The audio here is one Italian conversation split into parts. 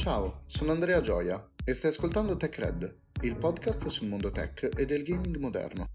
Ciao, sono Andrea Gioia e stai ascoltando TechRed, il podcast sul mondo tech e del gaming moderno.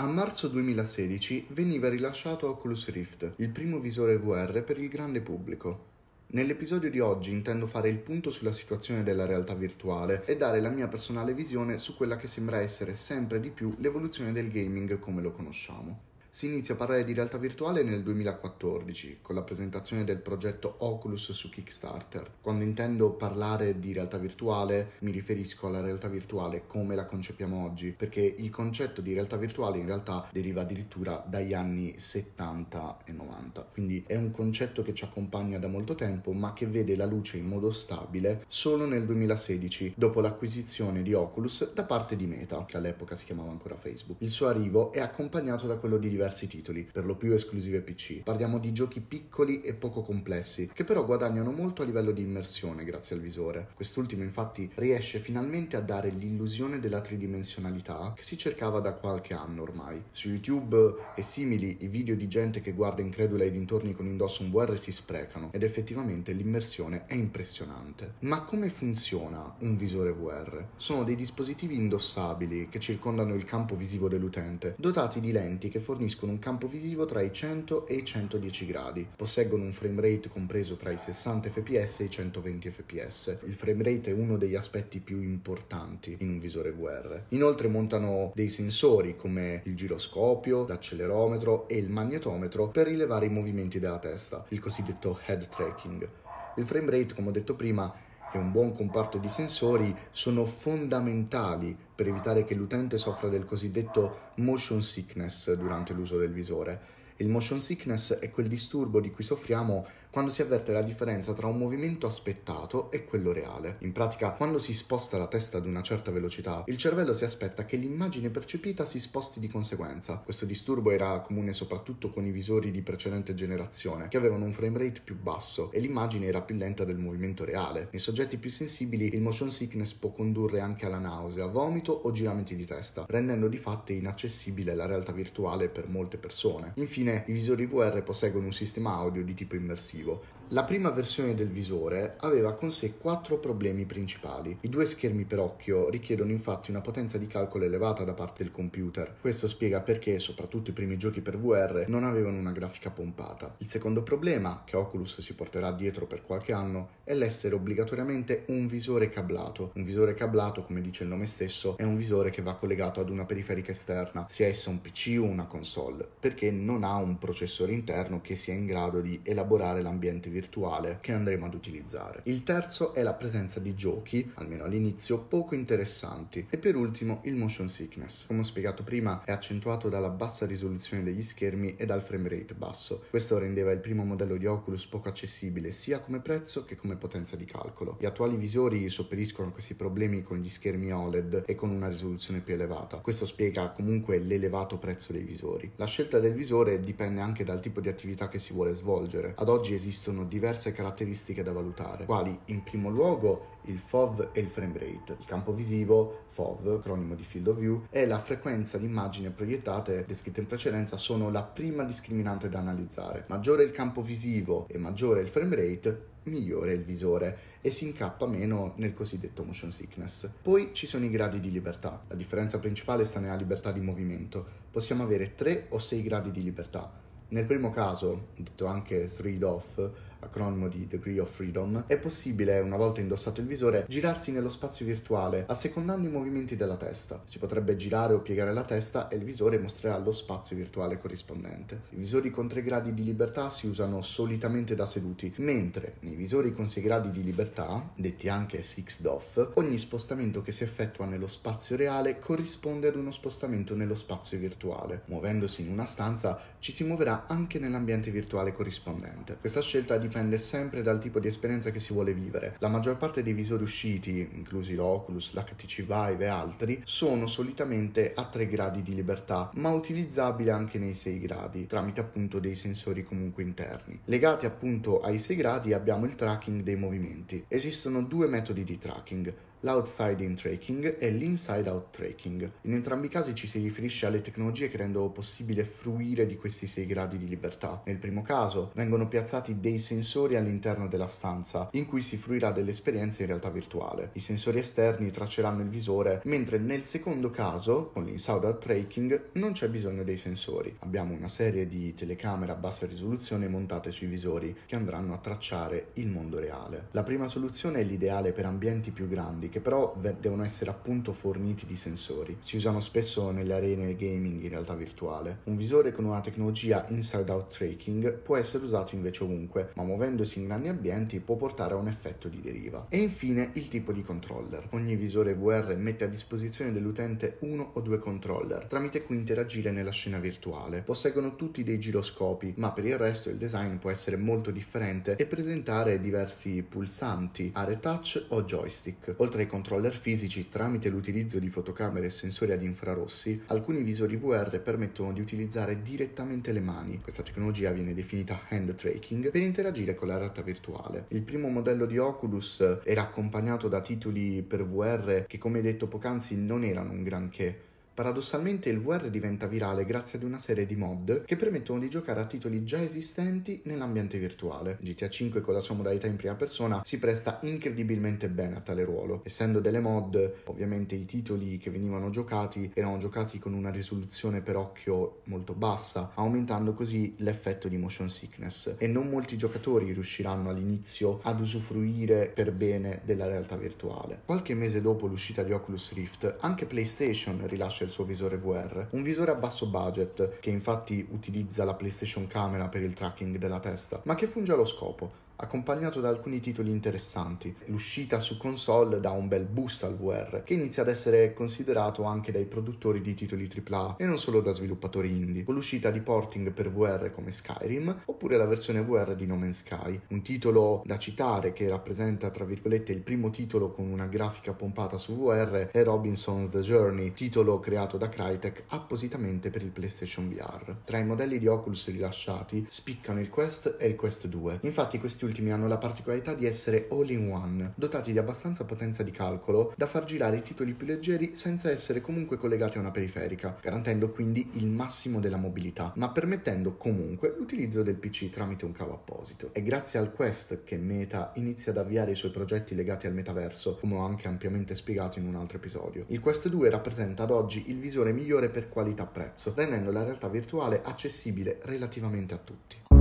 A marzo 2016 veniva rilasciato Oculus Rift, il primo visore VR per il grande pubblico. Nell'episodio di oggi intendo fare il punto sulla situazione della realtà virtuale e dare la mia personale visione su quella che sembra essere sempre di più l'evoluzione del gaming come lo conosciamo. Si inizia a parlare di realtà virtuale nel 2014 con la presentazione del progetto Oculus su Kickstarter. Quando intendo parlare di realtà virtuale mi riferisco alla realtà virtuale come la concepiamo oggi, perché il concetto di realtà virtuale in realtà deriva addirittura dagli anni 70 e 90. Quindi è un concetto che ci accompagna da molto tempo, ma che vede la luce in modo stabile solo nel 2016, dopo l'acquisizione di Oculus da parte di Meta, che all'epoca si chiamava ancora Facebook. Il suo arrivo è accompagnato da quello di diversi titoli, per lo più esclusive PC. Parliamo di giochi piccoli e poco complessi, che però guadagnano molto a livello di immersione grazie al visore. Quest'ultimo infatti riesce finalmente a dare l'illusione della tridimensionalità che si cercava da qualche anno ormai. Su YouTube e simili i video di gente che guarda incredula i dintorni con indosso un VR si sprecano ed effettivamente l'immersione è impressionante. Ma come funziona un visore VR? Sono dei dispositivi indossabili che circondano il campo visivo dell'utente, dotati di lenti che forniscono forniscono un campo visivo tra i 100 e i 110 gradi. Posseggono un frame rate compreso tra i 60 fps e i 120 fps. Il frame rate è uno degli aspetti più importanti in un visore VR. Inoltre montano dei sensori come il giroscopio, l'accelerometro e il magnetometro per rilevare i movimenti della testa, il cosiddetto head tracking. Il frame rate, come ho detto prima, e un buon comparto di sensori sono fondamentali per evitare che l'utente soffra del cosiddetto motion sickness durante l'uso del visore. Il motion sickness è quel disturbo di cui soffriamo quando si avverte la differenza tra un movimento aspettato e quello reale. In pratica, quando si sposta la testa ad una certa velocità, il cervello si aspetta che l'immagine percepita si sposti di conseguenza. Questo disturbo era comune soprattutto con i visori di precedente generazione, che avevano un frame rate più basso e l'immagine era più lenta del movimento reale. Nei soggetti più sensibili, il motion sickness può condurre anche alla nausea, vomito o giramenti di testa, rendendo di fatto inaccessibile la realtà virtuale per molte persone. Infine, i visori VR posseggono un sistema audio di tipo immersivo successivo. La prima versione del visore aveva con sé quattro problemi principali. I due schermi per occhio richiedono infatti una potenza di calcolo elevata da parte del computer. Questo spiega perché soprattutto i primi giochi per VR non avevano una grafica pompata. Il secondo problema, che Oculus si porterà dietro per qualche anno, è l'essere obbligatoriamente un visore cablato. Un visore cablato, come dice il nome stesso, è un visore che va collegato ad una periferica esterna, sia essa un PC o una console, perché non ha un processore interno che sia in grado di elaborare l'ambiente virtuale che andremo ad utilizzare. Il terzo è la presenza di giochi, almeno all'inizio, poco interessanti. E per ultimo il motion sickness. Come ho spiegato prima, è accentuato dalla bassa risoluzione degli schermi e dal frame rate basso. Questo rendeva il primo modello di Oculus poco accessibile sia come prezzo che come potenza di calcolo. Gli attuali visori sopperiscono questi problemi con gli schermi OLED e con una risoluzione più elevata. Questo spiega comunque l'elevato prezzo dei visori. La scelta del visore dipende anche dal tipo di attività che si vuole svolgere. Ad oggi esistono diverse caratteristiche da valutare, quali in primo luogo il FOV e il frame rate. Il campo visivo, FOV, acronimo di Field of View, e la frequenza di immagini proiettate descritte in precedenza sono la prima discriminante da analizzare. Maggiore il campo visivo e maggiore il frame rate, migliore il visore e si incappa meno nel cosiddetto motion sickness. Poi ci sono i gradi di libertà. La differenza principale sta nella libertà di movimento. Possiamo avere 3 o 6 gradi di libertà. Nel primo caso, detto anche 3 off, acronimo di Degree of Freedom, è possibile, una volta indossato il visore, girarsi nello spazio virtuale, assecondando i movimenti della testa. Si potrebbe girare o piegare la testa e il visore mostrerà lo spazio virtuale corrispondente. I visori con 3 gradi di libertà si usano solitamente da seduti, mentre nei visori con 6 gradi di libertà, detti anche 6 DOF, ogni spostamento che si effettua nello spazio reale corrisponde ad uno spostamento nello spazio virtuale. Muovendosi in una stanza ci si muoverà anche nell'ambiente virtuale corrispondente. Questa scelta dipende dipende sempre dal tipo di esperienza che si vuole vivere. La maggior parte dei visori usciti, inclusi l'Oculus, l'HTC Vive e altri, sono solitamente a 3 gradi di libertà, ma utilizzabili anche nei 6 gradi, tramite appunto dei sensori comunque interni. Legati appunto ai 6 gradi abbiamo il tracking dei movimenti. Esistono due metodi di tracking, l'outside-in tracking e l'inside-out tracking. In entrambi i casi ci si riferisce alle tecnologie che rendono possibile fruire di questi sei gradi di libertà. Nel primo caso vengono piazzati dei sensori all'interno della stanza in cui si fruirà dell'esperienza in realtà virtuale. I sensori esterni tracceranno il visore, mentre nel secondo caso, con l'inside-out tracking, non c'è bisogno dei sensori. Abbiamo una serie di telecamere a bassa risoluzione montate sui visori che andranno a tracciare il mondo reale. La prima soluzione è l'ideale per ambienti più grandi che però devono essere appunto forniti di sensori. Si usano spesso nelle arene gaming in realtà virtuale. Un visore con una tecnologia inside-out tracking può essere usato invece ovunque, ma muovendosi in grandi ambienti può portare a un effetto di deriva. E infine il tipo di controller. Ogni visore VR mette a disposizione dell'utente uno o due controller, tramite cui interagire nella scena virtuale. Posseggono tutti dei giroscopi, ma per il resto il design può essere molto differente e presentare diversi pulsanti, aree touch o joystick. Oltre Oltre ai controller fisici, tramite l'utilizzo di fotocamere e sensori ad infrarossi, alcuni visori VR permettono di utilizzare direttamente le mani. Questa tecnologia viene definita hand tracking per interagire con la realtà virtuale. Il primo modello di Oculus era accompagnato da titoli per VR che, come detto poc'anzi, non erano un granché Paradossalmente il VR diventa virale grazie ad una serie di mod che permettono di giocare a titoli già esistenti nell'ambiente virtuale. GTA 5 con la sua modalità in prima persona si presta incredibilmente bene a tale ruolo. Essendo delle mod, ovviamente i titoli che venivano giocati erano giocati con una risoluzione per occhio molto bassa, aumentando così l'effetto di motion sickness e non molti giocatori riusciranno all'inizio ad usufruire per bene della realtà virtuale. Qualche mese dopo l'uscita di Oculus Rift, anche PlayStation rilascia il suo visore VR. Un visore a basso budget, che infatti utilizza la PlayStation Camera per il tracking della testa, ma che funge allo scopo accompagnato da alcuni titoli interessanti. L'uscita su console dà un bel boost al VR, che inizia ad essere considerato anche dai produttori di titoli AAA e non solo da sviluppatori indie, con l'uscita di porting per VR come Skyrim oppure la versione VR di No Man's Sky, un titolo da citare che rappresenta tra virgolette il primo titolo con una grafica pompata su VR è Robinson's The Journey, titolo creato da Crytek appositamente per il PlayStation VR. Tra i modelli di Oculus rilasciati spiccano il Quest e il Quest 2. Infatti questi ultimi hanno la particolarità di essere all-in-one, dotati di abbastanza potenza di calcolo da far girare i titoli più leggeri senza essere comunque collegati a una periferica, garantendo quindi il massimo della mobilità, ma permettendo comunque l'utilizzo del PC tramite un cavo apposito. È grazie al Quest che Meta inizia ad avviare i suoi progetti legati al metaverso, come ho anche ampiamente spiegato in un altro episodio. Il Quest 2 rappresenta ad oggi il visore migliore per qualità-prezzo, rendendo la realtà virtuale accessibile relativamente a tutti.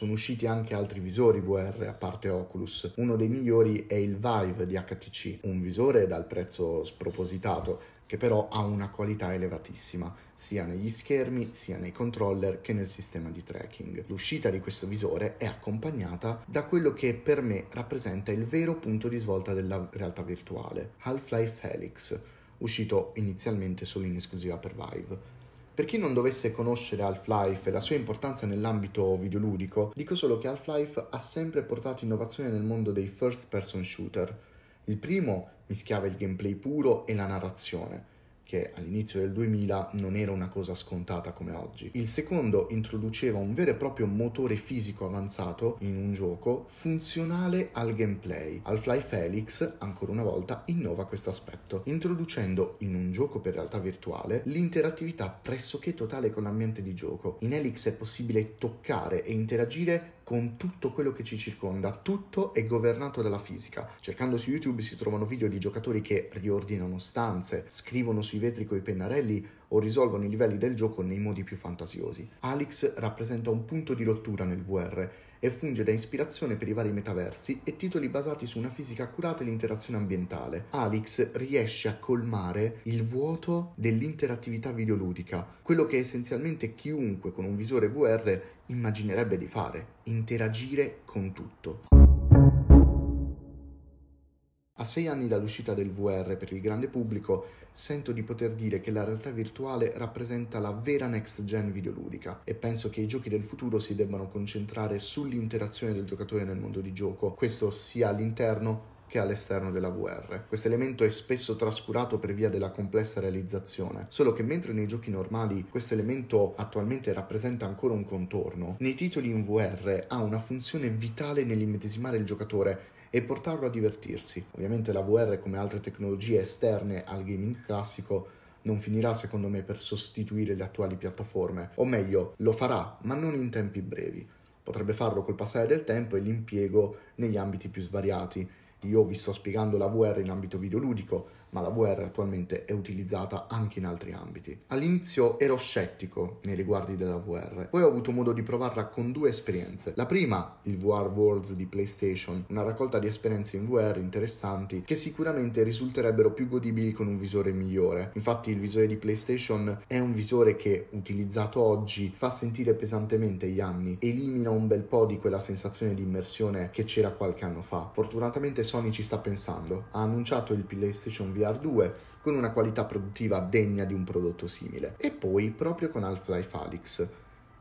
Sono usciti anche altri visori VR a parte Oculus. Uno dei migliori è il Vive di HTC, un visore dal prezzo spropositato che però ha una qualità elevatissima sia negli schermi sia nei controller che nel sistema di tracking. L'uscita di questo visore è accompagnata da quello che per me rappresenta il vero punto di svolta della realtà virtuale, Half-Life Helix, uscito inizialmente solo in esclusiva per Vive. Per chi non dovesse conoscere Half-Life e la sua importanza nell'ambito videoludico, dico solo che Half-Life ha sempre portato innovazione nel mondo dei first person shooter. Il primo mischiava il gameplay puro e la narrazione, che all'inizio del 2000 non era una cosa scontata come oggi. Il secondo introduceva un vero e proprio motore fisico avanzato in un gioco funzionale al gameplay. Half-Life Helix, ancora una volta, innova questo aspetto, introducendo in un gioco per realtà virtuale l'interattività pressoché totale con l'ambiente di gioco. In Helix è possibile toccare e interagire con tutto quello che ci circonda, tutto è governato dalla fisica. Cercando su YouTube si trovano video di giocatori che riordinano stanze, scrivono sui vetri coi pennarelli o risolvono i livelli del gioco nei modi più fantasiosi. Alex rappresenta un punto di rottura nel VR e funge da ispirazione per i vari metaversi e titoli basati su una fisica accurata e l'interazione ambientale. Alex riesce a colmare il vuoto dell'interattività videoludica, quello che essenzialmente chiunque con un visore VR immaginerebbe di fare, interagire con tutto. A sei anni dall'uscita del VR per il grande pubblico, sento di poter dire che la realtà virtuale rappresenta la vera next gen videoludica e penso che i giochi del futuro si debbano concentrare sull'interazione del giocatore nel mondo di gioco, questo sia all'interno che all'esterno della VR. Questo elemento è spesso trascurato per via della complessa realizzazione, solo che mentre nei giochi normali questo elemento attualmente rappresenta ancora un contorno, nei titoli in VR ha una funzione vitale nell'immedesimare il giocatore e portarlo a divertirsi. Ovviamente la VR, come altre tecnologie esterne al gaming classico, non finirà secondo me per sostituire le attuali piattaforme, o meglio, lo farà, ma non in tempi brevi. Potrebbe farlo col passare del tempo e l'impiego negli ambiti più svariati. Io vi sto spiegando la VR in ambito videoludico, ma la VR attualmente è utilizzata anche in altri ambiti. All'inizio ero scettico nei riguardi della VR, poi ho avuto modo di provarla con due esperienze. La prima, il VR Worlds di PlayStation, una raccolta di esperienze in VR interessanti che sicuramente risulterebbero più godibili con un visore migliore. Infatti il visore di PlayStation è un visore che, utilizzato oggi, fa sentire pesantemente gli anni, elimina un bel po' di quella sensazione di immersione che c'era qualche anno fa. Fortunatamente Sony ci sta pensando, ha annunciato il PlayStation VR VR2 con una qualità produttiva degna di un prodotto simile. E poi proprio con Half-Life Alyx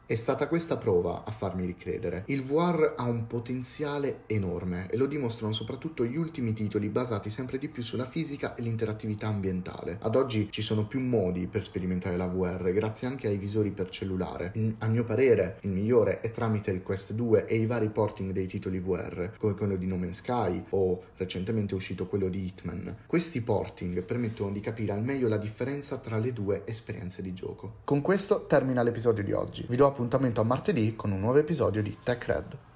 è stata questa prova a farmi ricredere. Il VR ha un potenziale enorme e lo dimostrano soprattutto gli ultimi titoli basati sempre di più sulla fisica e l'interattività ambientale. Ad oggi ci sono più modi per sperimentare la VR, grazie anche ai visori per cellulare. A mio parere, il migliore è tramite il Quest 2 e i vari porting dei titoli VR, come quello di No Man's Sky o recentemente uscito quello di Hitman. Questi porting permettono di capire al meglio la differenza tra le due esperienze di gioco. Con questo termina l'episodio di oggi. Vi do appuntamento a martedì con un nuovo episodio di Tech Red.